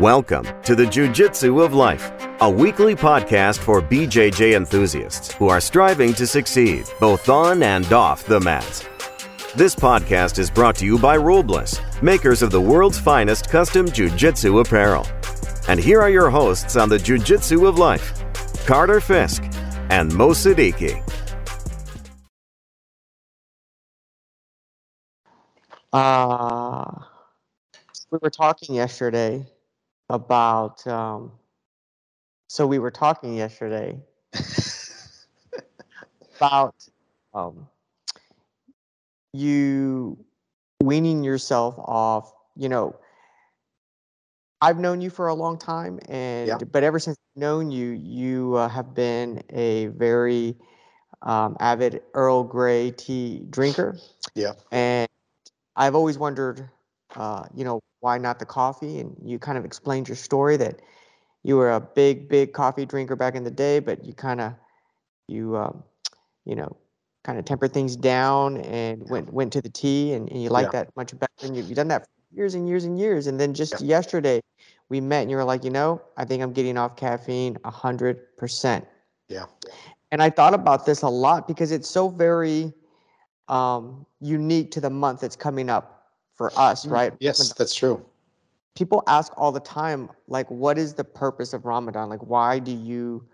Welcome to the Jiu Jitsu of Life, a weekly podcast for BJJ enthusiasts who are striving to succeed both on and off the mats. This podcast is brought to you by Rulebliss, makers of the world's finest custom Jiu Jitsu apparel. And here are your hosts on the Jiu Jitsu of Life Carter Fisk and Mo Siddiqui. Uh, we were talking yesterday about. Um, so we were talking yesterday about um, you weaning yourself off. You know, I've known you for a long time, and Yeah. but ever since I've known you, you uh, have been a very um, avid Earl Grey tea drinker. Yeah. And I've always wondered, uh, you know, why not the coffee? And you kind of explained your story that you were a big, big coffee drinker back in the day, but you kind of, you, um, you know, kind of tempered things down and went went to the tea, and, and you like Yeah. that much better. And you, you've done that for years and years and years. And then just yesterday, we met, and you were like, you know, I think I'm getting off caffeine a hundred percent. Yeah. And I thought about this a lot because it's so very um, unique to the month that's coming up for us, right? Yes, that's true. People ask all the time, like, what is the purpose of Ramadan? Like, why do you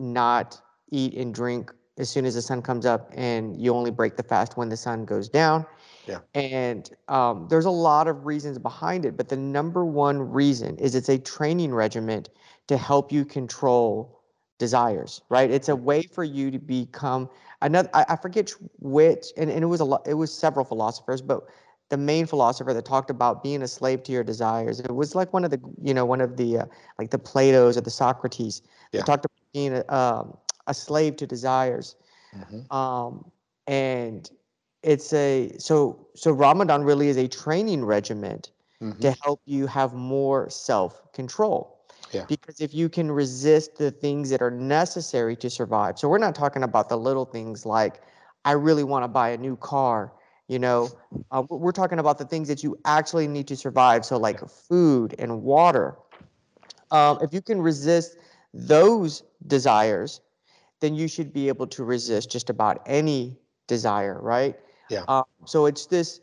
not eat and drink as soon as the sun comes up and you only break the fast when the sun goes down? Yeah. And um, there's a lot of reasons behind it, but the number one reason is it's a training regimen to help you control desires, right? It's a way for you to become another. I, I forget which, and, and it was a lot. It was several philosophers, but the main philosopher that talked about being a slave to your desires. It was like one of the, you know, one of the uh, like the Plato's or the Socrates. They Yeah. talked about being a, um, a slave to desires Mhm. um, and it's a so so Ramadan really is a training regimen Mhm. to help you have more self control. Yeah. Because if you can resist the things that are necessary to survive, so we're not talking about the little things like I really want to buy a new car. You know, uh, we're talking about the things that you actually need to survive. So like food and water. Um, if you can resist those desires, then you should be able to resist just about any desire, right? Yeah. Um, so it's this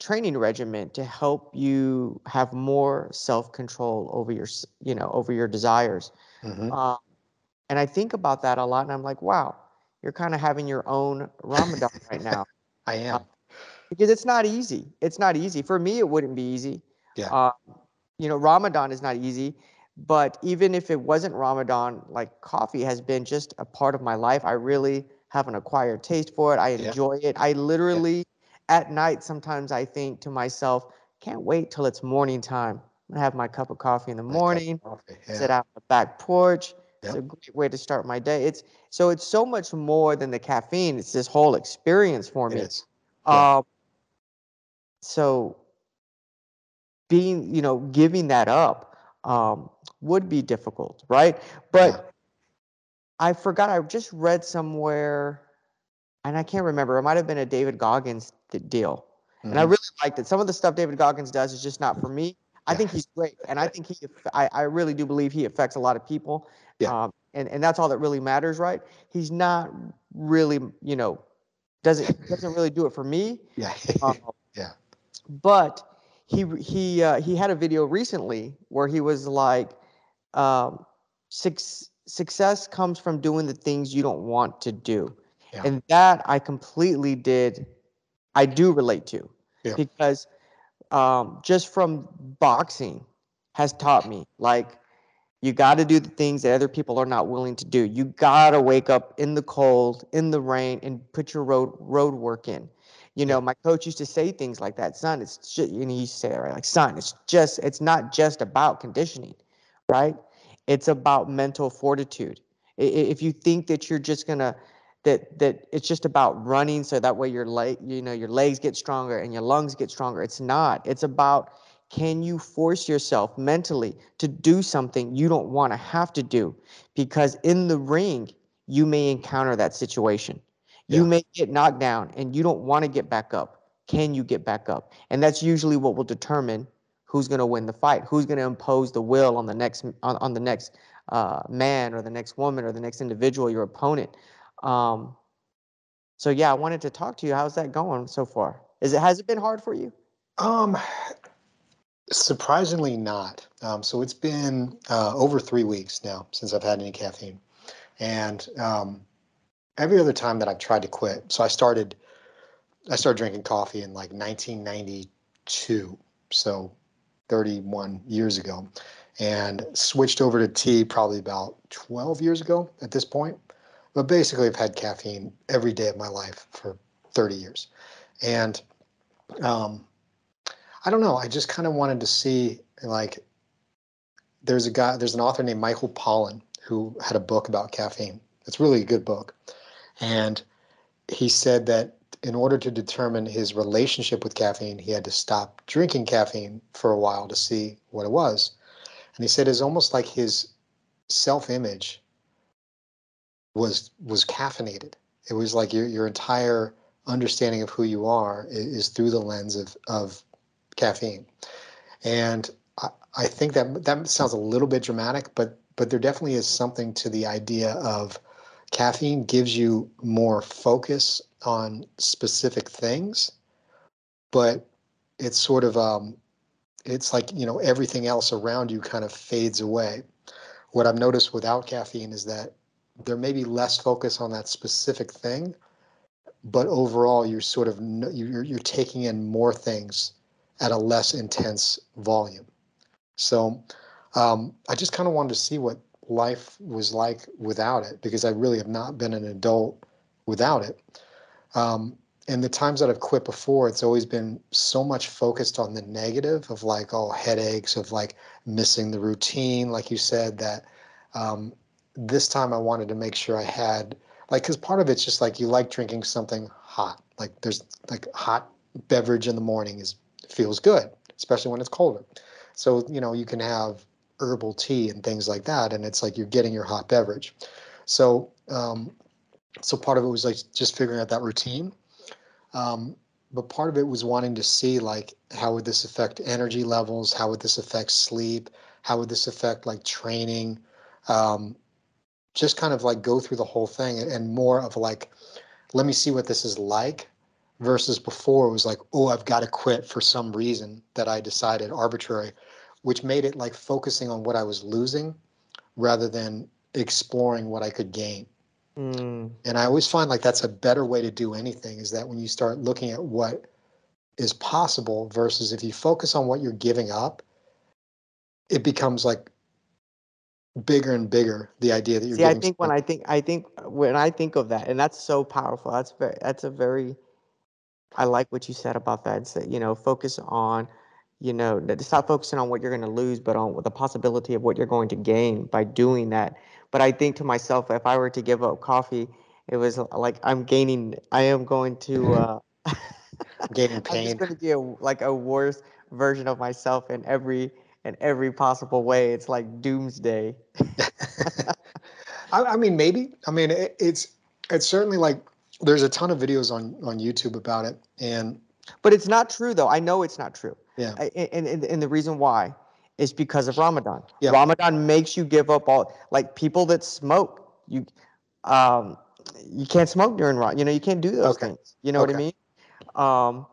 training regimen to help you have more self-control over your, you know, over your desires. Mhm. Um, and I think about that a lot, and I'm like, wow, you're kind of having your own Ramadan right now I am. because it's not easy. It's not easy for me. It wouldn't be easy. Yeah. Uh, you know, Ramadan is not easy, but even if it wasn't Ramadan, like coffee has been just a part of my life. I really have an acquired taste for it. I Yeah. enjoy it. I literally, at night, sometimes I think to myself, can't wait till it's morning time. I'm gonna have my cup of coffee in the My cup of morning, coffee, sit out on the back porch. It's Yep. a great way to start my day. It's so it's so much more than the caffeine. It's this whole experience for me. is. Yeah. Um, so being, you know, giving that up um, would be difficult, right? But I forgot, I just read somewhere, and I can't remember, it might have been a David Goggins deal. And I Mhm. really liked it. Some of the stuff David Goggins does is just not for me. I think he's great, and I think he, I, I really do believe he affects a lot of people. Yeah. Um, and and that's all that really matters, right? He's not really, you know, doesn't doesn't really do it for me. Yeah. Um, Yeah. But he he uh, he had a video recently where he was like, um, six, success comes from doing the things you don't want to do, Yeah. and that I completely did. I do relate to Yeah. because um, just from boxing has taught me like you got to do the things that other people are not willing to do. You got to wake up in the cold, in the rain, and put your road road work in. You know, my coach used to say things like that, son. It's just, and he used to say that right, like, son. It's just, it's not just about conditioning, right? It's about mental fortitude. If you think that you're just gonna, that that it's just about running, so that way your leg, you know, your legs get stronger and your lungs get stronger. It's not. It's about can you force yourself mentally to do something you don't want to have to do? Because in the ring, you may encounter that situation. You Yeah. may get knocked down and you don't want to get back up. Can you get back up? And that's usually what will determine who's going to win the fight, who's going to impose the will on the next on, on the next uh, man or the next woman or the next individual, your opponent. Um, so yeah, I wanted to talk to you. How's that going so far? Is it has it been hard for you? Um, surprisingly not. Um, so it's been uh, over three weeks now since I've had any caffeine, and um, every other time that I've tried to quit. So I started, I started drinking coffee in like 1992, so 31 years ago, and switched over to tea probably about 12 years ago at this point. But basically, I've had caffeine every day of my life for 30 years, and um, I don't know. I just kind of wanted to see like there's a guy, there's an author named Michael Pollan who had a book about caffeine. It's really a good book. And he said that in order to determine his relationship with caffeine, he had to stop drinking caffeine for a while to see what it was. And he said it's almost like his self-image was was caffeinated. It was like your your entire understanding of who you are is, is through the lens of of caffeine. And I, I think that that sounds a little bit dramatic, but but there definitely is something to the idea of caffeine gives you more focus on specific things, but it's sort of um, it's like you know everything else around you kind of fades away. What I've noticed without caffeine is that there may be less focus on that specific thing, but overall you're sort of you're you're taking in more things at a less intense volume. So um, I just kind of wanted to see what life was like without it because I really have not been an adult without it. Um, and the times that I've quit before, it's always been so much focused on the negative of like, oh, headaches, of like missing the routine, like you said, that um, this time I wanted to make sure I had, like, because part of it's just like you like drinking something hot. Like there's like hot beverage in the morning is feels good, especially when it's colder. So, you know, you can have herbal tea and things like that, and it's like you're getting your hot beverage. So, um, so part of it was like just figuring out that routine. Um, but part of it was wanting to see like how would this affect energy levels? How would this affect sleep? How would this affect like training? Um, just kind of like go through the whole thing and more of like, let me see what this is like versus before it was like, oh, I've got to quit for some reason that I decided arbitrary, which made it like focusing on what I was losing rather than exploring what I could gain. Mm. And I always find like that's a better way to do anything is that when you start looking at what is possible versus if you focus on what you're giving up, it becomes like bigger and bigger the idea that you're See, I think when I think I think when I think of that, and that's so powerful. That's very that's a very I like what you said about that. It's, you know, focus on, you know, stop focusing on what you're going to lose, but on the possibility of what you're going to gain by doing that. But I think to myself, if I were to give up coffee, it was like I'm gaining. I am going to. Uh, gaining pain. I'm just going to be a, like a worse version of myself in every in every possible way. It's like doomsday. I, I, mean, maybe. I mean, it, it's it's certainly like there's a ton of videos on on YouTube about it, and but it's not true though. I know it's not true. Yeah. And and, and the reason why is because of Ramadan. Yeah. Ramadan makes you give up all like people that smoke. You um you can't smoke during Ramadan. You know you can't do those okay. things. You know okay. what I mean? Um,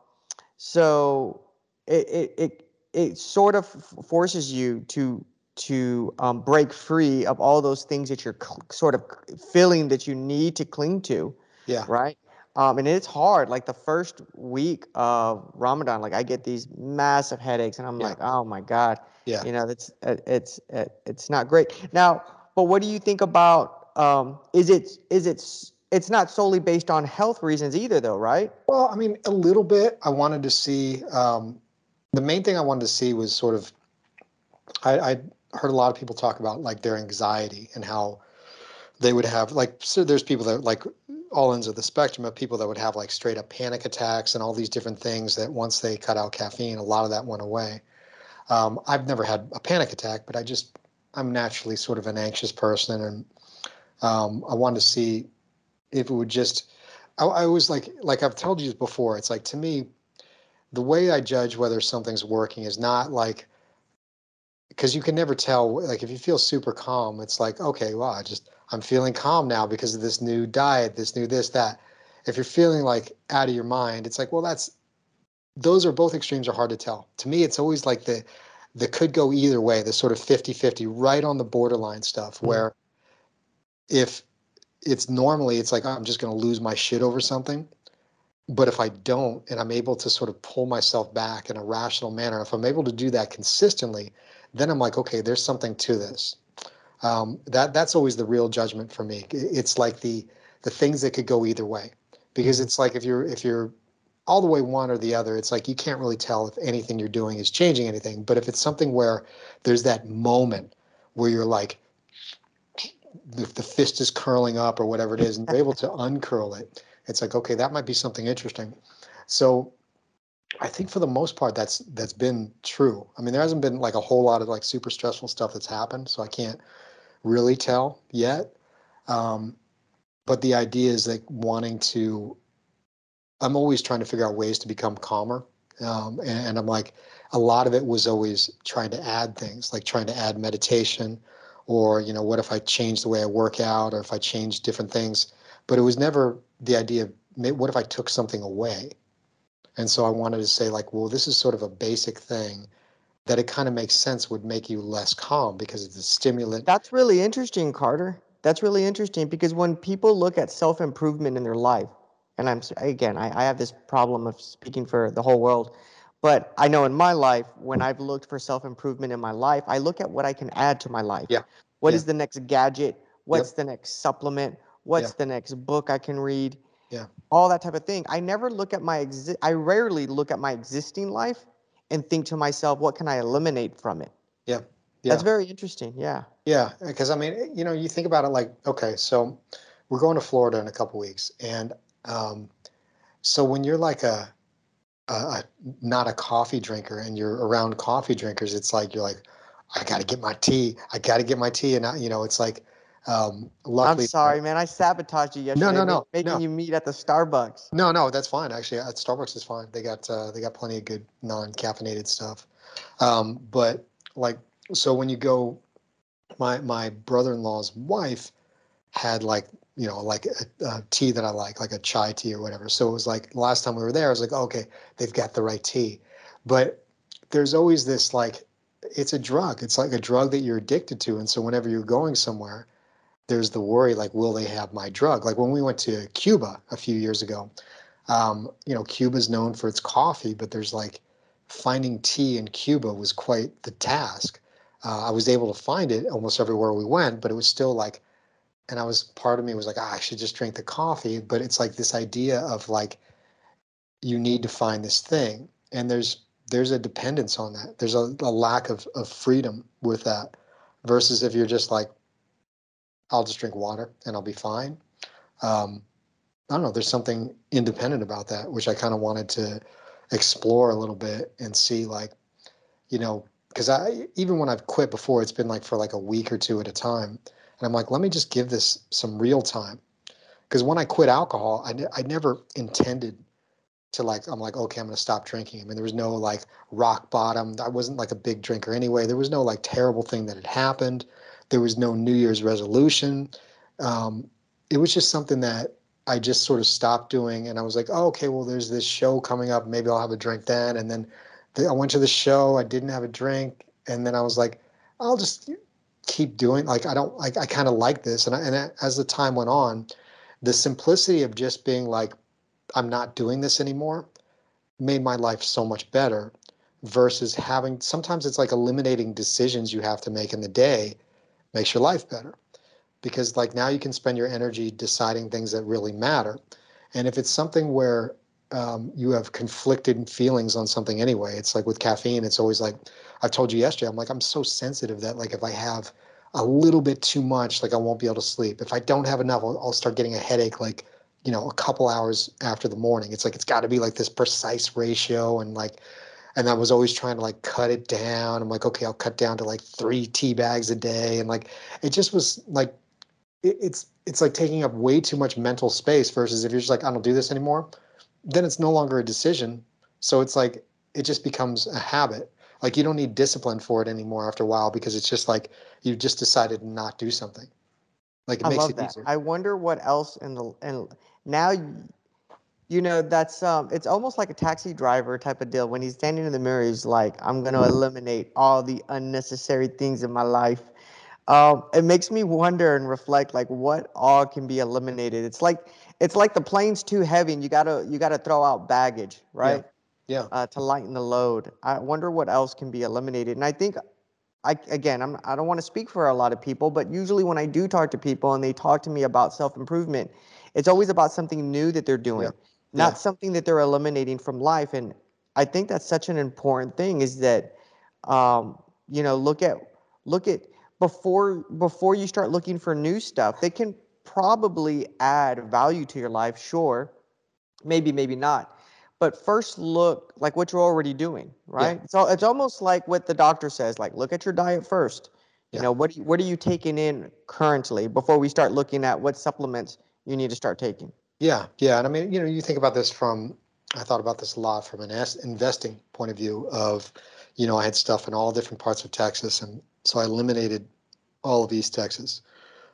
so it it it it sort of forces you to to um, break free of all those things that you're cl- sort of feeling that you need to cling to yeah. Right. Um, and it's hard. Like the first week of Ramadan, like I get these massive headaches, and I'm yeah. like, oh my god. Yeah. You know, that's uh, it's uh, it's not great. Now, but what do you think about? Um, is it is it it's not solely based on health reasons either, though, right? Well, I mean, a little bit. I wanted to see. Um, the main thing I wanted to see was sort of. I, I heard a lot of people talk about like their anxiety and how they would have like so there's people that like all ends of the spectrum of people that would have like straight up panic attacks and all these different things that once they cut out caffeine, a lot of that went away. Um, I've never had a panic attack, but I just, I'm naturally sort of an anxious person. And um, I wanted to see if it would just, I, I was like, like I've told you before, it's like to me, the way I judge whether something's working is not like, because you can never tell like if you feel super calm it's like okay well i just i'm feeling calm now because of this new diet this new this that. If you're feeling like out of your mind it's like well that's those are both extremes are hard to tell. To me it's always like the the could go either way the sort of 50-50 right on the borderline stuff mm-hmm. where if it's normally it's like i'm just going to lose my shit over something but if I don't, and I'm able to sort of pull myself back in a rational manner, if I'm able to do that consistently, then I'm like, okay, there's something to this. Um, that that's always the real judgment for me. It's like the the things that could go either way, because mm-hmm. it's like if you're if you're all the way one or the other, it's like you can't really tell if anything you're doing is changing anything. But if it's something where there's that moment where you're like, the, the fist is curling up or whatever it is, and you're able to uncurl it it's like okay that might be something interesting. So i think for the most part that's that's been true. I mean there hasn't been like a whole lot of like super stressful stuff that's happened so i can't really tell yet. Um, but the idea is like wanting to i'm always trying to figure out ways to become calmer. Um, and, and i'm like a lot of it was always trying to add things like trying to add meditation or you know what if i change the way i work out or if i change different things but it was never the idea of what if I took something away? And so I wanted to say, like, well, this is sort of a basic thing that it kind of makes sense would make you less calm because it's a stimulant. That's really interesting, Carter. That's really interesting because when people look at self improvement in their life, and I'm again, I, I have this problem of speaking for the whole world, but I know in my life, when I've looked for self improvement in my life, I look at what I can add to my life. Yeah. What yeah. is the next gadget? What's yep. the next supplement? What's yeah. the next book I can read? Yeah. All that type of thing. I never look at my exi- I rarely look at my existing life and think to myself, what can I eliminate from it? Yeah. Yeah. That's very interesting. Yeah. Yeah, because I mean, you know, you think about it like, okay, so we're going to Florida in a couple weeks, and um, so when you're like a, a, a not a coffee drinker and you're around coffee drinkers, it's like you're like, I got to get my tea. I got to get my tea, and I, you know, it's like um, luckily, I'm sorry, man. I sabotaged you yesterday. No, no, no. Making no. you meet at the Starbucks. No, no, that's fine. Actually, at Starbucks is fine. They got uh, they got plenty of good non-caffeinated stuff. Um, but like, so when you go, my my brother-in-law's wife had like you know like a, a, tea that I like, like a chai tea or whatever. So it was like last time we were there, I was like, okay, they've got the right tea. But there's always this like, it's a drug. It's like a drug that you're addicted to, and so whenever you're going somewhere there's the worry like will they have my drug? Like when we went to cuba a few years ago um, you know cuba's known for its coffee but there's like finding tea in cuba was quite the task. Uh, i was able to find it almost everywhere we went but it was still like and i was part of me was like ah, i should just drink the coffee but it's like this idea of like you need to find this thing and there's there's a dependence on that. There's a, a lack of, of freedom with that versus if you're just like I'll just drink water and I'll be fine. Um, I don't know. There's something independent about that, which I kind of wanted to explore a little bit and see, like, you know, because I even when I've quit before, it's been like for like a week or two at a time, and I'm like, let me just give this some real time. Because when I quit alcohol, I, I never intended to like I'm like okay I'm gonna stop drinking. I mean there was no like rock bottom. I wasn't like a big drinker anyway. There was no like terrible thing that had happened. There was no New Year's resolution. Um, it was just something that I just sort of stopped doing. And I was like, oh, okay, well, there's this show coming up. Maybe I'll have a drink then. And then the, I went to the show. I didn't have a drink. And then I was like, I'll just keep doing like I don't like I kind of like this. And I, and as the time went on, the simplicity of just being like, I'm not doing this anymore made my life so much better versus having sometimes it's like eliminating decisions you have to make in the day makes your life better. Because like now you can spend your energy deciding things that really matter. And if it's something where um, you have conflicted feelings on something anyway it's like with caffeine it's always like i've told you yesterday i'm like i'm so sensitive that like if i have a little bit too much like i won't be able to sleep. If i don't have enough i'll, I'll start getting a headache like you know a couple hours after the morning. It's like it's got to be like this precise ratio and like and I was always trying to like cut it down. I'm like, okay, I'll cut down to like three tea bags a day, and like it just was like it, it's it's like taking up way too much mental space versus if you're just like I don't do this anymore, then it's no longer a decision. So it's like it just becomes a habit like you don't need discipline for it anymore after a while because it's just like you just decided to not do something. Like it I makes love it that. easier. I wonder what else in the and now you know that's um it's almost like a taxi driver type of deal. When he's standing in the mirror, he's like, I'm gonna eliminate all the unnecessary things in my life. Um, it makes me wonder and reflect like what all can be eliminated. It's like it's like the plane's too heavy and you gotta you gotta throw out baggage, right? yeah. uh, to lighten the load. I wonder what else can be eliminated. And I think, I again, I'm, I don't want to speak for a lot of people, but usually when I do talk to people and they talk to me about self improvement, it's always about something new that they're doing, Yeah. Not Yeah. something that they're eliminating from life. And I think that's such an important thing is that, um, you know, look at look at before before you start looking for new stuff. They can probably add value to your life, sure, maybe maybe not but first look like what you're already doing right so it's almost like what the doctor says like look at your diet first you know what what are you taking in currently before we start looking at what supplements you need to start taking Yeah, yeah, and I mean, you know, you think about this from I thought about this a lot from an investing point of view of, you know, I had stuff in all different parts of Texas, and so I eliminated all of East Texas.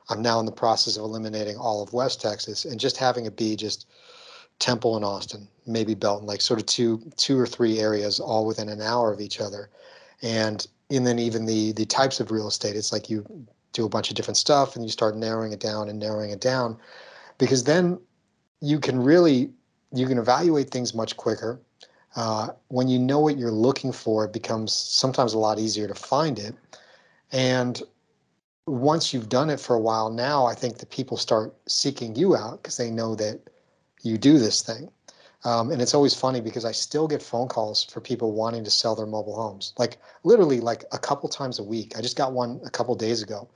I'm now in the process of eliminating all of West Texas, and just having it be just Temple and Austin, maybe Belton, like sort of two two or three areas all within an hour of each other, and and then even the the types of real estate, it's like you do a bunch of different stuff, and you start narrowing it down and narrowing it down, because then you can really you can evaluate things much quicker. Uh, when you know what you're looking for, it becomes sometimes a lot easier to find it. And once you've done it for a while, now I think that people start seeking you out because they know that you do this thing. Um, and it's always funny because I still get phone calls for people wanting to sell their mobile homes, like literally like a couple times a week. I just got one a couple days ago,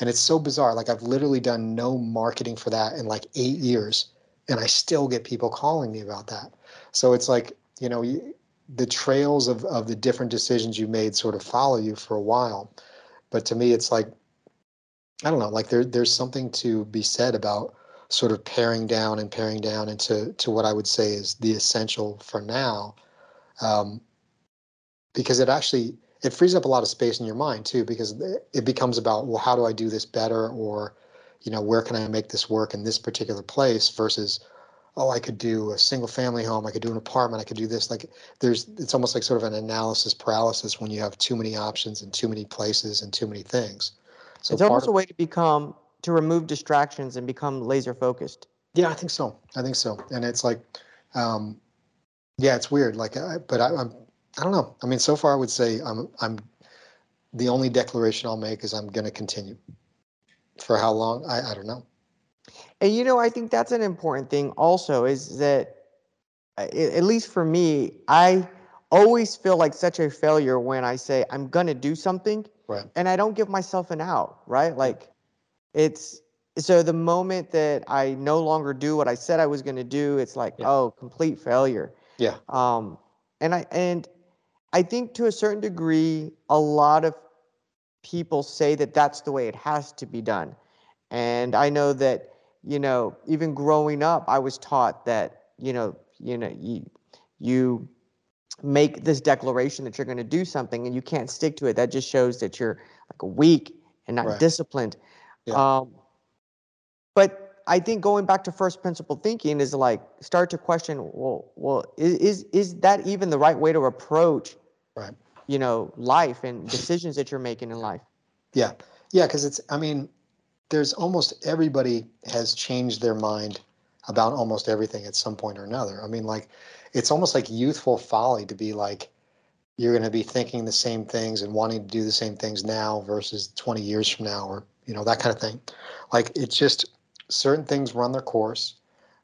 and it's so bizarre. Like I've literally done no marketing for that in like eight years, and I still get people calling me about that. So it's like you know the trails of of the different decisions you made sort of follow you for a while. But to me, it's like I don't know, like there there's something to be said about sort of paring down and paring down into to what I would say is the essential for now, um, because it actually it frees up a lot of space in your mind too, because it becomes about well, how do I do this better, or you know, where can I make this work in this particular place versus oh, I could do a single family home, I could do an apartment, I could do this. Like there's it's almost like sort of an analysis paralysis when you have too many options and too many places and too many things. So it's almost of- a way to become to remove distractions and become laser focused Yeah, I think so. I think so. And it's like, um, yeah, it's weird. Like, I, but I, I'm, I don't know. I mean, so far I would say I'm, I'm. The only declaration I'll make is I'm going to continue. For how long? I, I don't know. And you know, I think that's an important thing also is that, uh, at least for me, I always feel like such a failure when I say I'm going to do something Right. and I don't give myself an out, right? Like it's so the moment that I no longer do what I said I was going to do, it's like, Yeah. oh, complete failure. Yeah. Um, and I and I think to a certain degree, a lot of people say that that's the way it has to be done. And I know that you know, even growing up, I was taught that you know, you know, you you make this declaration that you're going to do something and you can't stick to it. That just shows that you're like weak and not Right. disciplined. Yeah. Um, but I think going back to first principle thinking is like start to question, well, well, is is that even the right way to approach, Right. You know, life and decisions that you're making in life? Yeah. Yeah. Because it's. I mean, there's almost everybody has changed their mind about almost everything at some point or another. I mean, like, it's almost like youthful folly to be like, you're going to be thinking the same things and wanting to do the same things now versus 20 years from now, or you know that kind of thing. Like, it's just certain things run their course.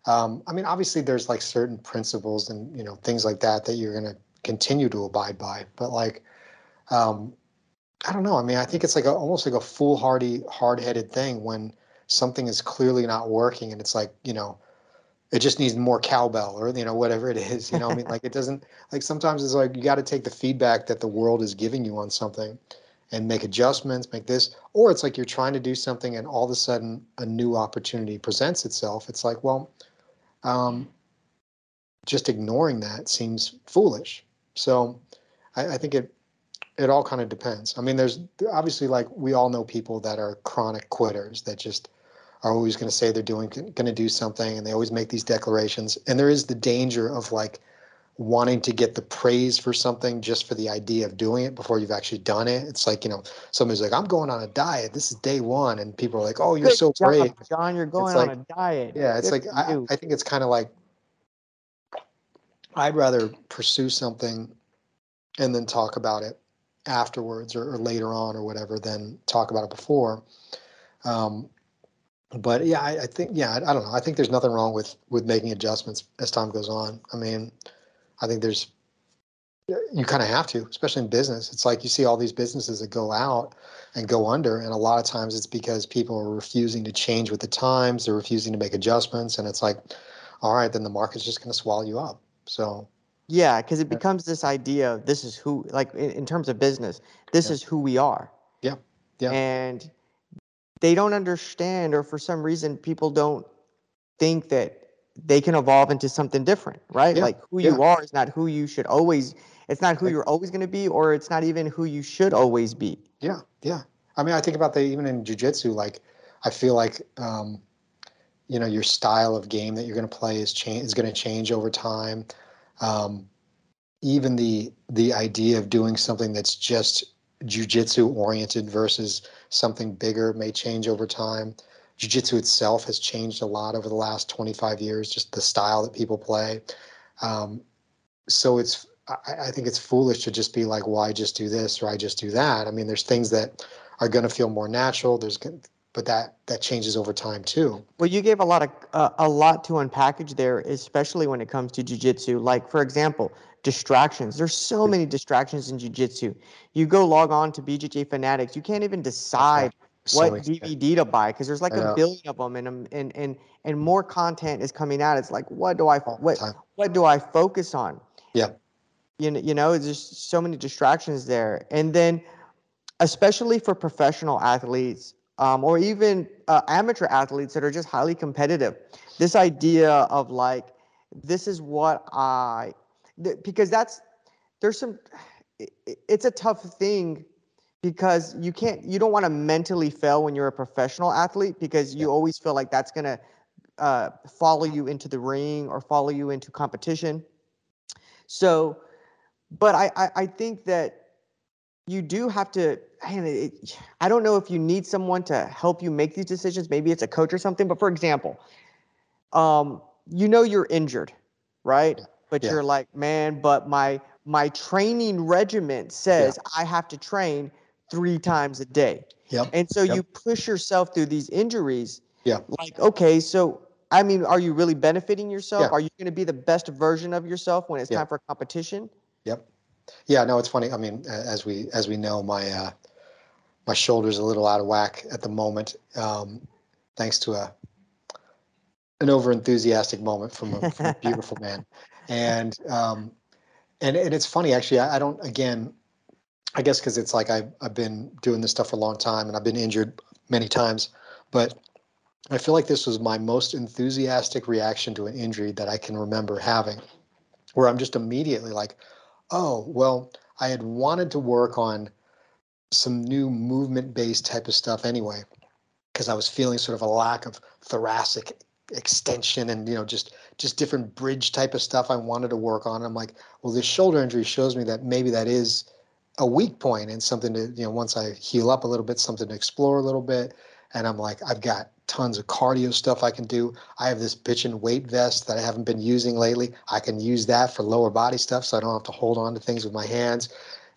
Um, I mean, obviously, there's like certain principles and you know things like that that you're going to continue to abide by, but like. Um, I don't know. I mean, I think it's like a, almost like a foolhardy, hard-headed thing when something is clearly not working, and it's like you know, it just needs more cowbell or you know whatever it is. You know, I mean, like it doesn't like sometimes it's like you got to take the feedback that the world is giving you on something, and make adjustments, make this, or it's like you're trying to do something and all of a sudden a new opportunity presents itself. It's like, well, um, just ignoring that seems foolish. So, I, I think it it all kind of depends. I mean, there's obviously like we all know people that are chronic quitters that just are always going to say they're doing going to do something and they always make these declarations and there is the danger of like wanting to get the praise for something just for the idea of doing it before you've actually done it. It's like, you know, somebody's like, I'm going on a diet. This is day one. And people are like, oh, you're Good so job, brave. John, you're going on a diet. Yeah. It's Good like, I, I think it's kind of like, I'd rather pursue something and then talk about it afterwards or, or later on or whatever than talk about it before. Um, but yeah, I, I, think yeah, I, I, don't know. I think there's nothing wrong with with making adjustments as time goes on. I mean, I think there's you kind of have to, especially in business. It's like you see all these businesses that go out and go under, and a lot of times it's because people are refusing to change with the times. They're refusing to make adjustments, and it's like, all right, then the market's just going to swallow you up. So yeah, because it becomes this idea of this is who, like in, in terms of business, this yeah. is who we are. Yeah. Yeah. And they don't understand, or for some reason, people don't think that they can evolve into something different, right? Yeah. Like who yeah. you are is not who you should always. It's not who you're always going to be, or it's not even who you should always be. Yeah, yeah. I mean, I think about that even in jujitsu. Like, I feel like, um, you know, your style of game that you're going to play is change is going to change over time. Um, even the the idea of doing something that's just jujitsu oriented versus something bigger may change over time. Jiu-jitsu itself has changed a lot over the last 25 years just the style that people play. Um, so it's I, I, think it's foolish to just be like well just do this? Or i just do that? I mean there's things that are going to feel more natural. There's but that that changes over time too. Well you gave a lot of uh, a lot to unpackage there especially when it comes to jiu-jitsu. Like for example distractions. There's so many distractions in jiu-jitsu. You go log on to bjj fanatics. You can't even decide what DVD to buy because there's like a billion of them, and um, and and and more content is coming out. It's like, what do I what what do I focus on? Yeah, you know, you know, there's so many distractions there, and then especially for professional athletes um, or even uh, amateur athletes that are just highly competitive, this idea of like, this is what I th- because that's there's some. It's a tough thing because you can't you don't want to mentally fail when you're a professional athlete because you yeah. always feel like that's going to uh, follow you into the ring or follow you into competition so but i i, I think that you do have to it, i don't know if you need someone to help you make these decisions maybe it's a coach or something but for example um you know you're injured right but yeah. you're like man but my my training regiment says yeah. i have to train three times a day. Yep. And so yep. you push yourself through these injuries. Yeah. Like, okay, so I mean, are you really benefiting yourself? Yeah. Are you going to be the best version of yourself when it's time for competition? Yep. Yeah. No, it's funny. I mean, as we as we know, my uh, my shoulder's a little out of whack at the moment, um, thanks to a an over enthusiastic moment from a, from a beautiful man, and um, and and it's funny actually. I, I don't again. I guess because it's like I've, I've been doing this stuff for a long time and I've been injured many times, but I feel like this was my most enthusiastic reaction to an injury that I can remember having, where I'm just immediately like, oh, well, I had wanted to work on some new movement based type of stuff anyway, because I was feeling sort of a lack of thoracic extension and you know just just different bridge type of stuff I wanted to work on. I'm like, well, this shoulder injury shows me that maybe that is a weak point and something to you know once I heal up a little bit, something to explore a little bit. And I'm like, I've got tons of cardio stuff I can do. I have this bitchin' weight vest that I haven't been using lately. I can use that for lower body stuff, so I don't have to hold on to things with my hands.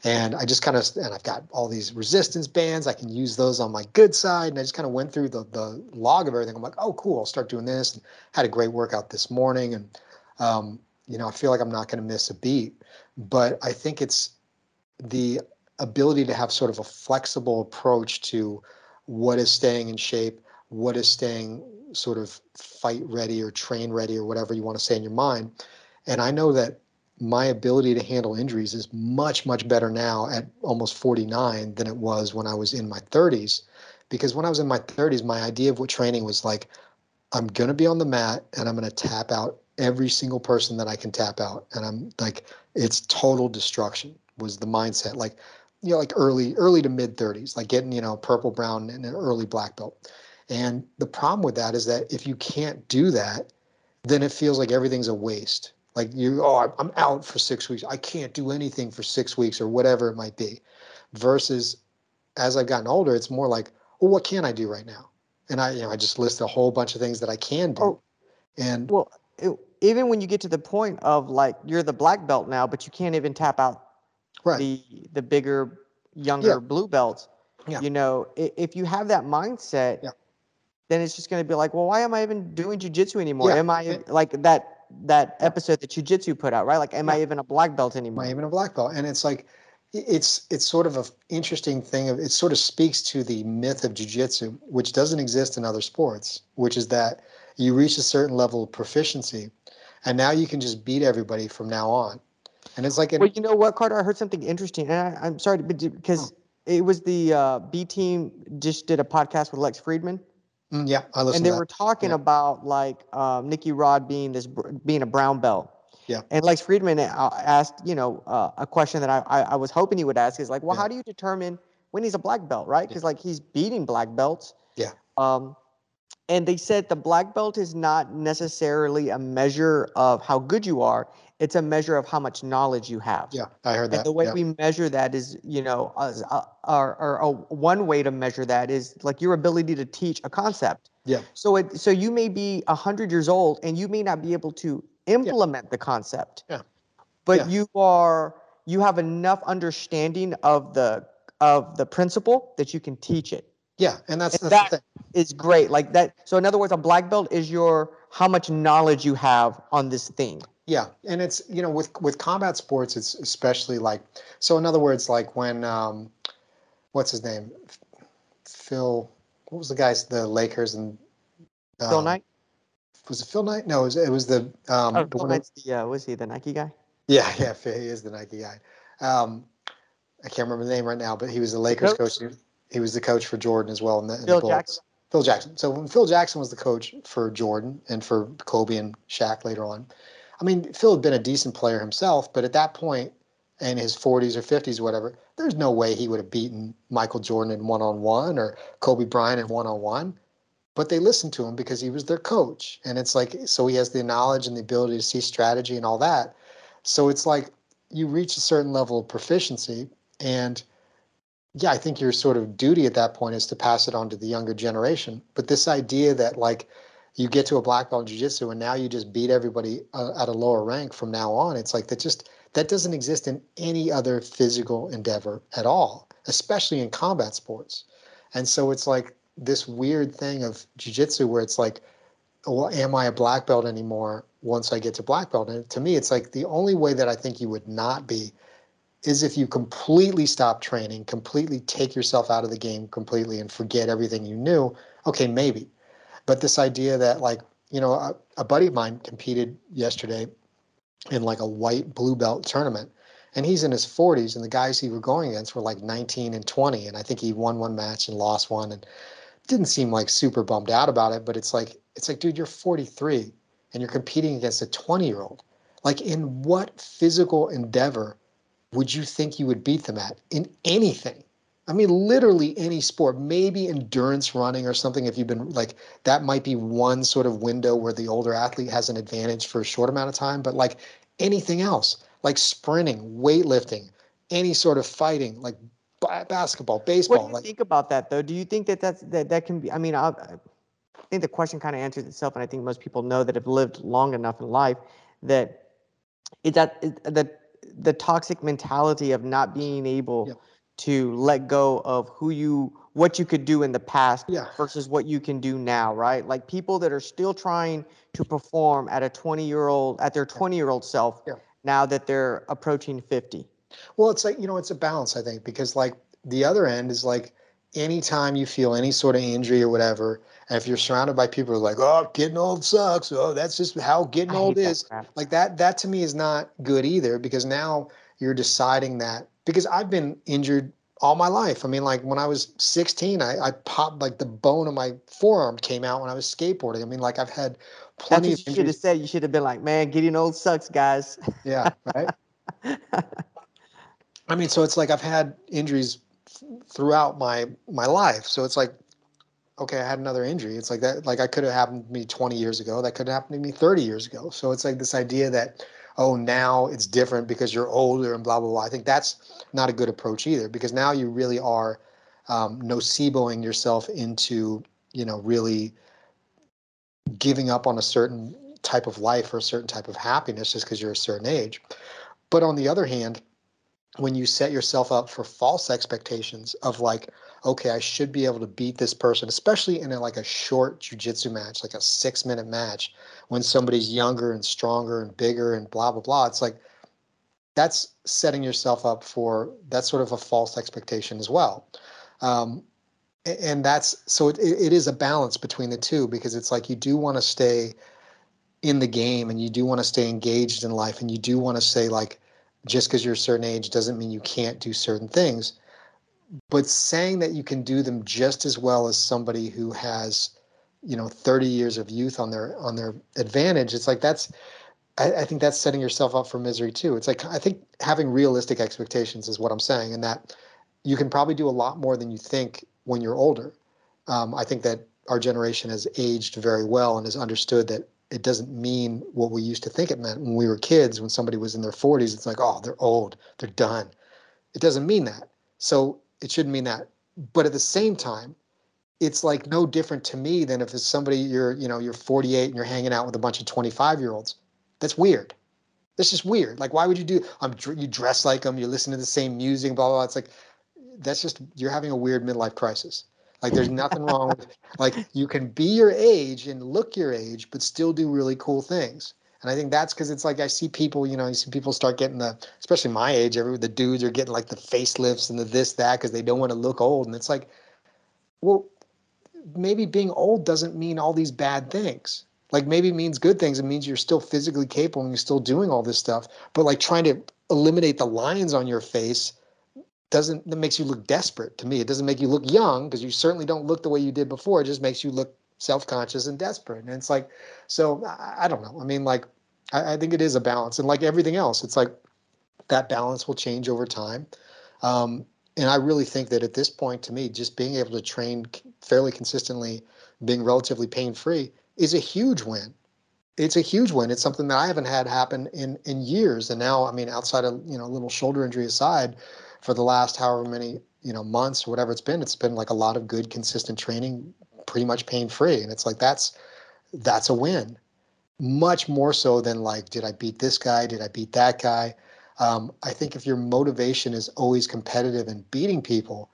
And I just kind of and I've got all these resistance bands. I can use those on my good side. And I just kind of went through the the log of everything. I'm like, oh, cool. I'll start doing this. And had a great workout this morning. And um, you know, I feel like I'm not going to miss a beat. But I think it's the ability to have sort of a flexible approach to what is staying in shape, what is staying sort of fight ready or train ready or whatever you want to say in your mind. And I know that my ability to handle injuries is much, much better now at almost 49 than it was when I was in my 30s. Because when I was in my 30s, my idea of what training was like, I'm going to be on the mat and I'm going to tap out every single person that I can tap out. And I'm like, it's total destruction was the mindset. Like you know, like early, early to mid 30s, like getting, you know, purple, brown, and an early black belt. And the problem with that is that if you can't do that, then it feels like everything's a waste. Like you, oh, I'm out for six weeks. I can't do anything for six weeks or whatever it might be. Versus as I've gotten older, it's more like, well, what can I do right now? And I, you know, I just list a whole bunch of things that I can do. Oh, and well, it, even when you get to the point of like you're the black belt now, but you can't even tap out right. the the bigger, younger Yeah. blue belts. Yeah. You know, if you have that mindset, Yeah. Then it's just going to be like, well, why am I even doing jujitsu anymore? Yeah. Am I like that that episode that jujitsu put out, right? Like, am I even a black belt anymore? am? I even a black belt? And it's like, it's it's sort of a interesting thing. Of it sort of speaks to the myth of jujitsu, which doesn't exist in other sports, which is that you reach a certain level of proficiency, and now you can just beat everybody from now on. And it's like, an, Well, you know what, Carter? I heard something interesting, and I, I'm sorry, but because it was the uh, B team just did a podcast with Lex Fridman, yeah, I listen and they were talking Yeah. about like um, Nicky Rod being this being a brown belt. Yeah. And Lex Fridman uh, asked, you know, uh, a question that I, I I was hoping he would ask is like, well, Yeah. how do you determine when he's a black belt, right? Because like he's beating black belts. Yeah. Um, and they said the black belt is not necessarily a measure of how good you are; it's a measure of how much knowledge you have. Yeah, I heard And that. the way yeah. we measure that is, you know, uh, or, one way to measure that is like your ability to teach a concept. Yeah. So it, so you may be a hundred years old and you may not be able to implement the concept. Yeah. But Yeah. you are, you have enough understanding of the of the principle that you can teach it. yeah, and that's, and that's the thing. Is great. Like that. So in other words, a black belt is your how much knowledge you have on this thing. Yeah, and it's you know with with combat sports, it's especially like so. In other words, like when um, what's his name, Phil. What was the guy's the Lakers and Phil um, Knight. Was it Phil Knight? No, it was, it was the um, Oh, the Phil Knight's the uh, was he the Nike guy? yeah, yeah, Phil, he is the Nike guy. Um, I can't remember the name right now, but he was the Lakers coach? coach. He, was the coach for Jordan as well. In the, in the Phil Bulls. Jackson. Phil Jackson. So when Phil Jackson was the coach for Jordan and for Kobe and Shaq later on, I mean, Phil had been a decent player himself, but at that point, in his 40s or 50s, or whatever, there's no way he would have beaten Michael Jordan in one on one or Kobe Bryant in one on one. But they listened to him because he was their coach. And it's like, so he has the knowledge and the ability to see strategy and all that. So it's like you reach a certain level of proficiency. And yeah, I think your sort of duty at that point is to pass it on to the younger generation. But this idea that like you get to a black belt in jiu-jitsu and now you just beat everybody uh, at a lower rank from now on, it's like that just that doesn't exist in any other physical endeavor at all, especially in combat sports. And so it's like this weird thing of jiu-jitsu where it's like, well, am I a black belt anymore once I get to black belt? And to me, it's like the only way that I think you would not be is if you completely stop training, completely take yourself out of the game completely and forget everything you knew. Okay, maybe. But this idea that like, you know, a, a buddy of mine competed yesterday in like a white blue belt tournament and he's in his 40s and the guys he were going against were like 19 and 20 and i think he won one match and lost one and didn't seem like super bummed out about it but it's like it's like dude you're 43 and you're competing against a 20 year old like in what physical endeavor would you think you would beat them at? In anything i mean literally any sport maybe endurance running or something if you've been like that might be one sort of window where the older athlete has an advantage for a short amount of time but like anything else like sprinting weightlifting any sort of fighting like ba- basketball What baseball do you like think about that, though? Do you think that that's, that that can be? I mean, I, I think the question kind of answers itself, and I think most people know that have lived long enough in life that it's that it- that the toxic mentality of not being able Yep. To let go of who you what you could do in the past Yeah. versus what you can do now, right? Like people that are still trying to perform at a 20 year old at their 20 year old self Yeah. now that they're approaching 50. Well, it's like, you know, it's a balance, I think, because like the other end is like anytime you feel any sort of injury or whatever, and if you're surrounded by people who are like, oh, getting old sucks. Oh, that's just how getting old is. that is. crap. Like that, that to me is not good either because now you're deciding that because I've been injured all my life. I mean, like when I was 16, I, I popped like the bone of my forearm came out when I was skateboarding. I mean, like I've had That's plenty what of you should have said. You should have been like, man, getting old sucks, guys. Yeah, right. I mean, so it's like I've had injuries throughout my my life. So it's like, okay, I had another injury. It's like that. Like I could have happened to me 20 years ago. That could have happened to me 30 years ago. So it's like this idea that, oh, now it's different because you're older and blah blah blah. I think that's not a good approach either because now you really are um, noceboing yourself into you know really giving up on a certain type of life or a certain type of happiness just because you're a certain age. But on the other hand, when you set yourself up for false expectations of like, okay, I should be able to beat this person, especially in a, like a short jujitsu match, like a six minute match, when somebody's younger and stronger and bigger and blah blah blah. It's like that's setting yourself up for that sort of a false expectation as well. Um, and that's so it, it is a balance between the two because it's like you do want to stay in the game and you do want to stay engaged in life and you do want to say like just because you're a certain age doesn't mean you can't do certain things. But saying that you can do them just as well as somebody who has you know 30 years of youth on their on their advantage it's like that's I, I think that's setting yourself up for misery too. It's like i think having realistic expectations is what i'm saying and that you can probably do a lot more than you think when you're older. Um, i think that our generation has aged very well and has understood that it doesn't mean what we used to think it meant when we were kids. When somebody was in their 40s, it's like, oh, they're old, they're done. It doesn't mean that. So it shouldn't mean that. But at the same time, it's like no different to me than if it's somebody you're, you know, you're 48 and you're hanging out with a bunch of 25 year olds. That's weird. That's just weird. Like, why would you do? I'm you dress like them. You listen to the same music. Blah blah. blah. It's like that's just you're having a weird midlife crisis. Like there's nothing wrong with like you can be your age and look your age, but still do really cool things. And I think that's because it's like I see people, you know, you see people start getting the, especially my age, every the dudes are getting like the facelifts and the this that because they don't want to look old. And it's like, well, maybe being old doesn't mean all these bad things. Like maybe it means good things. It means you're still physically capable and you're still doing all this stuff. But like trying to eliminate the lines on your face doesn't that makes you look desperate to me. It doesn't make you look young because you certainly don't look the way you did before. It just makes you look self-conscious and desperate. And it's like, so I, I don't know. I mean, like, I, I, think it is a balance, and like everything else, it's like that balance will change over time. Um, and I really think that at this point, to me, just being able to train fairly consistently, being relatively pain-free, is a huge win. It's a huge win. It's something that I haven't had happen in in years. And now, I mean, outside of you know, little shoulder injury aside, for the last however many you know months or whatever it's been it's been like a lot of good consistent training pretty much pain free and it's like that's that's a win. Much more so than like did i beat this guy? Did i beat that guy? Um, i think if your motivation is always competitive and beating people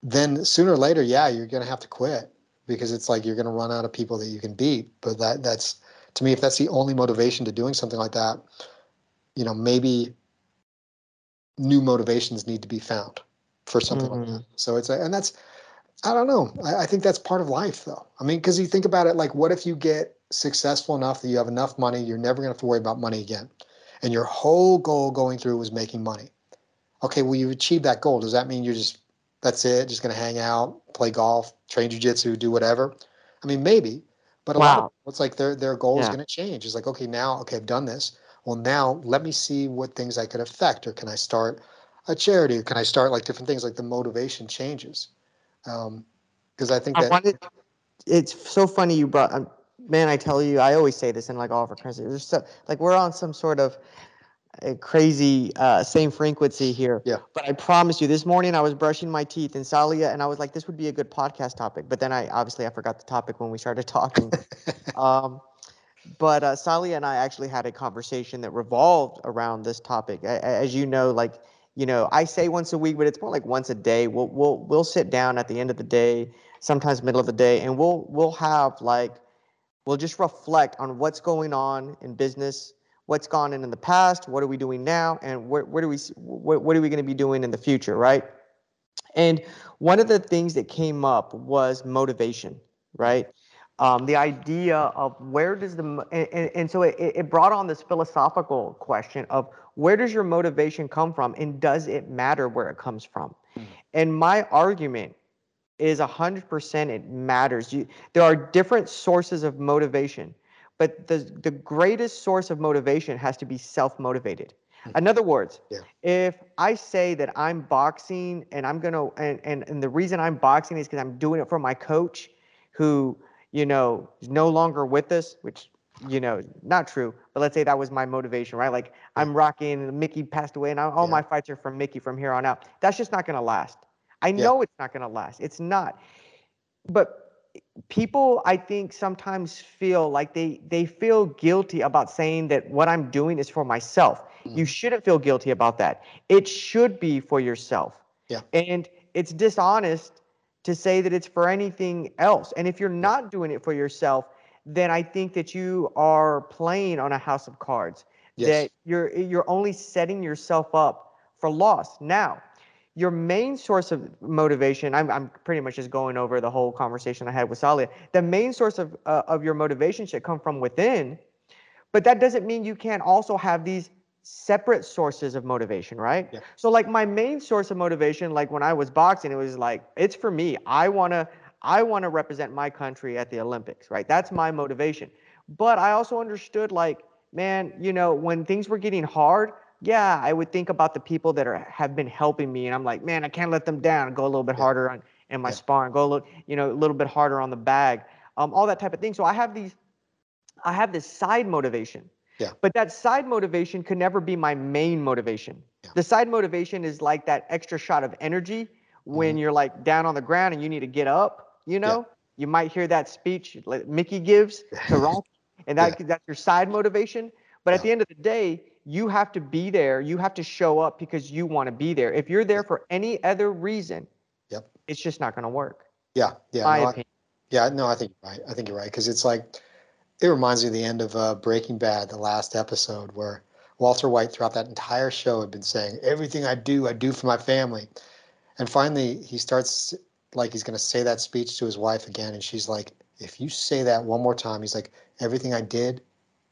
then sooner or later yeah you're going to have to quit because it's like you're going to run out of people that you can beat. But that that's to me if that's the only motivation to doing something like that you know maybe new motivations need to be found for something mm-hmm. like that. Mm-hmm. So it's a, and that's, I don't know. I, I think that's part of life though. I mean, cause you think about it, like what if you get successful enough that you have enough money, you're never going to have to worry about money again. And your whole goal going through was making money. Okay. Well, you achieve that goal. Does that mean you're just, that's it, just going to hang out, play golf, train jujitsu, do whatever? I mean, maybe, but a wow. lot of it's like their, their goal yeah. is going to change. It's like, okay, now, okay, I've done this well, now let me see what things I could affect, or can I start a charity, or can I start like different things? Like the motivation changes. Because um, I think that wanted, it's so funny you brought. Um, man, I tell you, I always say this in like all of our conversations. There's so like we're on some sort of a crazy uh, same frequency here. Yeah. But I promise you, this morning I was brushing my teeth in Salia, and I was like, this would be a good podcast topic. But then I obviously I forgot the topic when we started talking. um, but uh, Sally and I actually had a conversation that revolved around this topic. As you know, like you know, I say once a week, but it's more like once a day. We'll we'll we'll sit down at the end of the day, sometimes middle of the day, and we'll we'll have like we'll just reflect on what's going on in business, what's gone in in the past, what are we doing now, and where where do we what, what are we going to be doing in the future, right? And one of the things that came up was motivation, right? Um, the idea of where does the and, and so it, it brought on this philosophical question of where does your motivation come from and does it matter where it comes from mm. and my argument is 100% it matters you, there are different sources of motivation but the, the greatest source of motivation has to be self-motivated In other words, Yeah. if I say that I'm boxing and I'm gonna and, and, and the reason I'm boxing is because I'm doing it for my coach who, you know, is no longer with us, which you know, not true, but let's say that was my motivation, right? Like I'm rocking, Mickey passed away, and I, all Yeah. my fights are from Mickey from here on out. That's just not gonna last. I know it's not gonna last. It's not. But people, I think, sometimes feel like they they feel guilty about saying that what I'm doing is for myself. You Mhm. shouldn't feel guilty about that. It should be for yourself. Yeah. And it's dishonest to say that it's for anything else. And if you're not doing it for yourself, then I think that you are playing on a house of cards. Yes. That you're you're only setting yourself up for loss. Now, your main source of motivation, I'm, I'm pretty much just going over the whole conversation I had with Salia. The main source of, uh, of your motivation should come from within, but that doesn't mean you can't also have these separate sources of motivation, right? Yeah. So like my main source of motivation, like when I was boxing, it was like, it's for me. I want to, I want to represent my country at the Olympics, right? That's my motivation. But I also understood like, man, you know, when things were getting hard, yeah, I would think about the people that are have been helping me, and I'm like, man, I can't let them down. Go a little bit Yeah. harder on in my Yeah. sparring. Go a little, you know, a little bit harder on the bag. Um, all that type of thing. So I have these, I have this side motivation. Yeah. But that side motivation could never be my main motivation. Yeah. The side motivation is like that extra shot of energy when Mhm. you're like down on the ground and you need to get up. You know, you might hear that speech like Mickey gives to Rocky, and that that's your side motivation. But at the end of the day, you have to be there. You have to show up because you want to be there. If you're there for any other reason, Yep. it's just not going to work. Yeah. Yeah. my no, I- Yeah, no, I think you're right. I think you're right because it's like it reminds me of the end of uh, Breaking Bad, the last episode, where Walter White throughout that entire show had been saying, "Everything I do, I do for my family," and finally he starts like he's going to say that speech to his wife again, and she's like, "If you say that one more time," he's like, "Everything I did,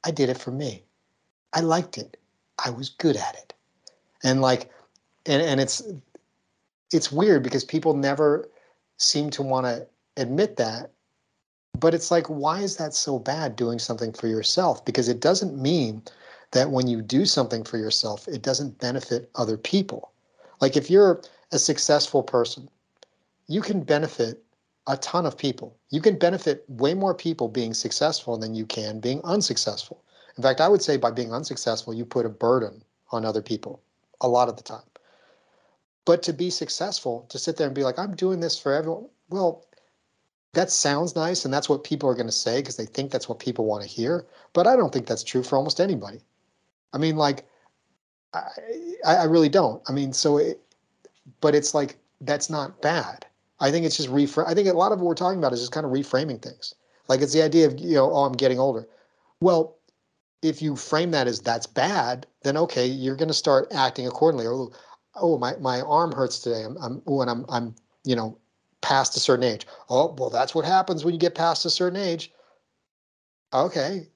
I did it for me. I liked it. I was good at it," and like, and and it's it's weird because people never seem to want to admit that but it's like why is that so bad doing something for yourself? Because it doesn't mean that when you do something for yourself it doesn't benefit other people. Like if you're a successful person you can benefit a ton of people. You can benefit way more people being successful than you can being unsuccessful. In fact i would say by being unsuccessful you put a burden on other people a lot of the time. But to be successful to sit there and be like i'm doing this for everyone well that sounds nice and that's what people are going to say because they think that's what people want to hear but i don't think that's true for almost anybody. I mean like i i really don't. I mean so it, but it's like that's not bad. I think it's just reframe i think a lot of what we're talking about is just kind of reframing things. Like it's the idea of you know oh i'm getting older. Well if you frame that as that's bad then okay you're going to start acting accordingly. Oh, oh my, my arm hurts today. I'm, I'm oh, and i'm i'm you know past a certain age. Oh, well, that's what happens when you get past a certain age. Okay,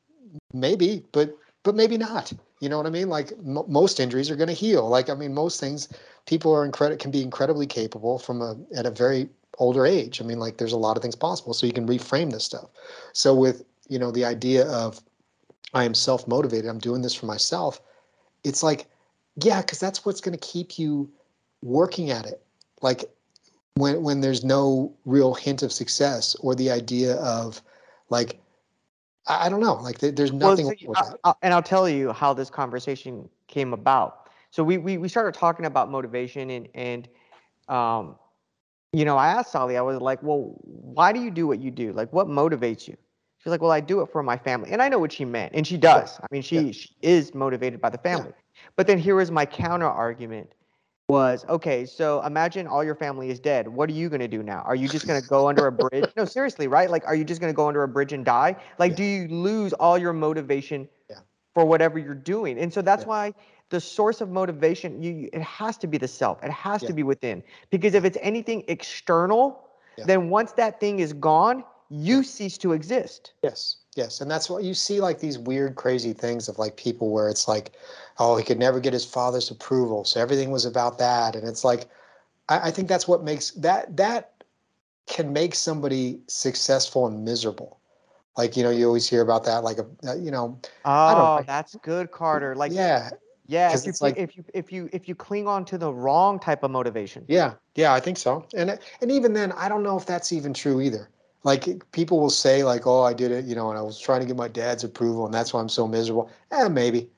maybe, but but maybe not. You know what I mean? Like m- most injuries are going to heal. Like I mean, most things people are incredible can be incredibly capable from a at a very older age. I mean, like there's a lot of things possible. So you can reframe this stuff. So with you know the idea of I am self motivated. I'm doing this for myself. It's like, yeah, because that's what's going to keep you working at it. Like when when there's no real hint of success or the idea of like I, I don't know like there, there's Well, nothing so with I- that. I- and I'll tell you how this conversation came about. So we we, we started talking about motivation and and um, you know, I asked Sally, I was like, well, why do you do what you do? Like, what motivates you? She's like, well, I do it for my family, and I know what she meant, and she does. I mean, she, Yeah. she is motivated by the family. But then here was my counter argument was okay so imagine all your family is dead. What are you going to do now? Are you just going to go under a bridge? No seriously right? Like are you just going to go under a bridge and die? Like Yeah. do you lose all your motivation Yeah. for whatever you're doing? And so that's Yeah. why the source of motivation you it has to be the self. It has to be within. Because if it's anything external then once that thing is gone you cease to exist. Yes, yes, and that's what you see like these weird, crazy things of like people where it's like, oh, he could never get his father's approval, so everything was about that, and it's like, I, I think that's what makes that that can make somebody successful and miserable. Like you know, you always hear about that, like a uh, you know, don't oh that's good carter like yeah, yeah, if you, it's like- if you if you if you cling on to the wrong type of motivation. Yeah, yeah, I think so. And and even then, I don't know if that's even true either. Like people will say, like, "Oh, I did it," you know, and I was trying to get my dad's approval, and that's why I'm so miserable. Eh, maybe,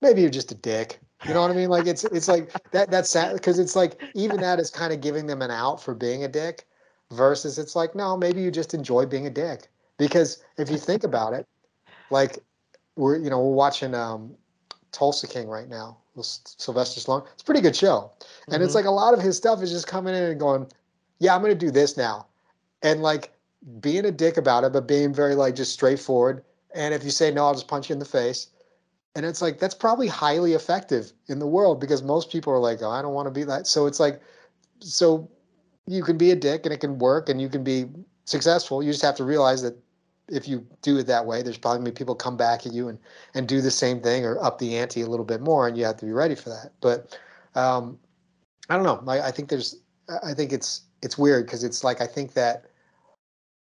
maybe you're just a dick. You know what I mean? Like it's it's like that that's sad because it's like even that is kind of giving them an out for being a dick, versus it's like no, maybe you just enjoy being a dick. Because if you think about it, like we're you know we're watching um, Tulsa King right now with Sylvester Stallone. It's a pretty good show. And it's Mhm. like a lot of his stuff is just coming in and going, yeah, I'm going to do this now. And like being a dick about it, but being very like just straightforward. And if you say no, I'll just punch you in the face. And it's like, that's probably highly effective in the world because most people are like, oh, I don't want to be that. So it's like, so you can be a dick and it can work and you can be successful. You just have to realize that if you do it that way, there's probably gonna be people come back at you and and do the same thing or up the ante a little bit more, and you have to be ready for that. But um, I don't know. I, I think there's. I I think it's it's weird because it's like I think that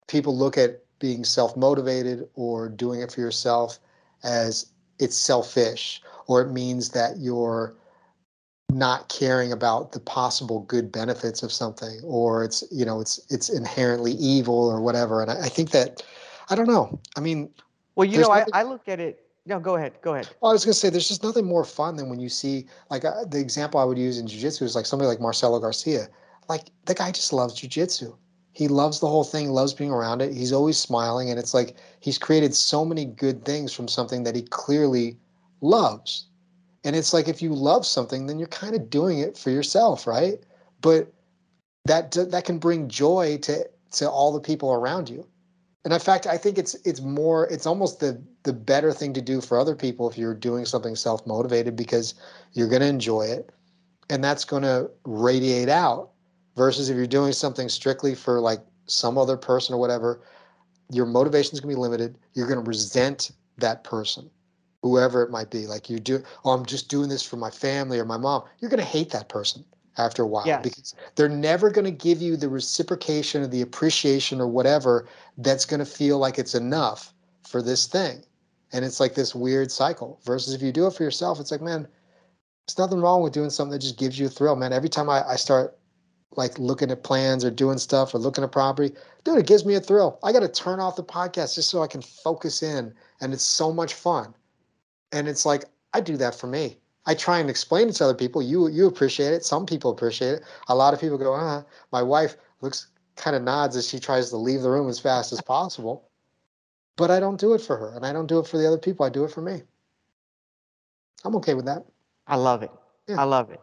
people look at being self motivated or doing it for yourself as it's selfish or it means that you're not caring about the possible good benefits of something or it's you know it's it's inherently evil or whatever and i, I think that i don't know i mean Well, you know, I, nothing- I look at it. No, go ahead. Go ahead. I was going to say, there's just nothing more fun than when you see, like, uh, the example I would use in jiu-jitsu is like somebody like Marcelo Garcia. Like, the guy just loves jiu-jitsu. He loves the whole thing, loves being around it. He's always smiling, and it's like he's created so many good things from something that he clearly loves. And it's like if you love something, then you're kind of doing it for yourself, right? But that that can bring joy to to all the people around you. And in fact, I think it's it's more it's almost the the better thing to do for other people if you're doing something self-motivated because you're going to enjoy it and that's going to radiate out versus if you're doing something strictly for like some other person or whatever your motivation is going to be limited. You're going to resent that person whoever it might be. Like you do oh i'm just doing this for my family or my mom. You're going to hate that person after a while Yes. because they're never going to give you the reciprocation or the appreciation or whatever that's going to feel like it's enough for this thing. And it's like this weird cycle versus if you do it for yourself it's like man there's nothing wrong with doing something that just gives you a thrill man. Every time i, I start like looking at plans or doing stuff or looking at property dude it gives me a thrill i got to turn off the podcast just so i can focus in and it's so much fun and it's like i do that for me i try and explain it to other people you you appreciate it some people appreciate it a lot of people go uh my wife looks kind of nods as she tries to leave the room as fast as possible but I don't do it for her and I don't do it for the other people. I do it for me. I'm okay with that. I love it. Yeah. I love it.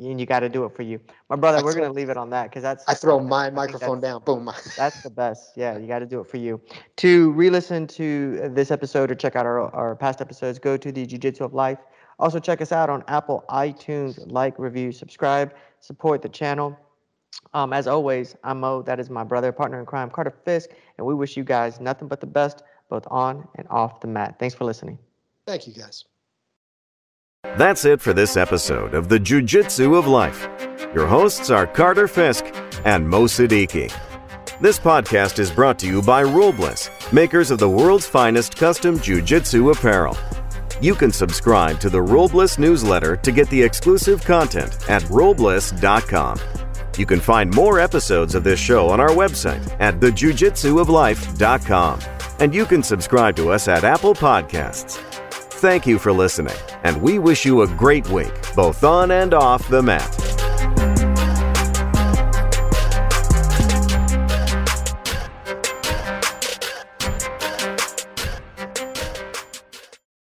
And you got to do it for you, my brother. I we're gonna leave it on that because that's. I throw I my think microphone down. Boom. That's the best. Yeah, you got to do it for you. To re-listen to this episode or check out our, our past episodes, go to the Jiu Jitsu of Life. Also, check us out on Apple, iTunes. Like, review, subscribe, support the channel. Um, as always, I'm Mo. That is my brother, partner in crime, Carter Fisk, and we wish you guys nothing but the best, both on and off the mat. Thanks for listening. Thank you guys. That's it for this episode of the Jiu Jitsu of Life. Your hosts are Carter Fisk and Mo Siddiqui. This podcast is brought to you by Robles, makers of the world's finest custom Jiu Jitsu apparel. You can subscribe to the Robles newsletter to get the exclusive content at Robles.com. You can find more episodes of this show on our website at thejujitsuoflife.com. And you can subscribe to us at Apple Podcasts. Thank you for listening, and we wish you a great week, both on and off the mat.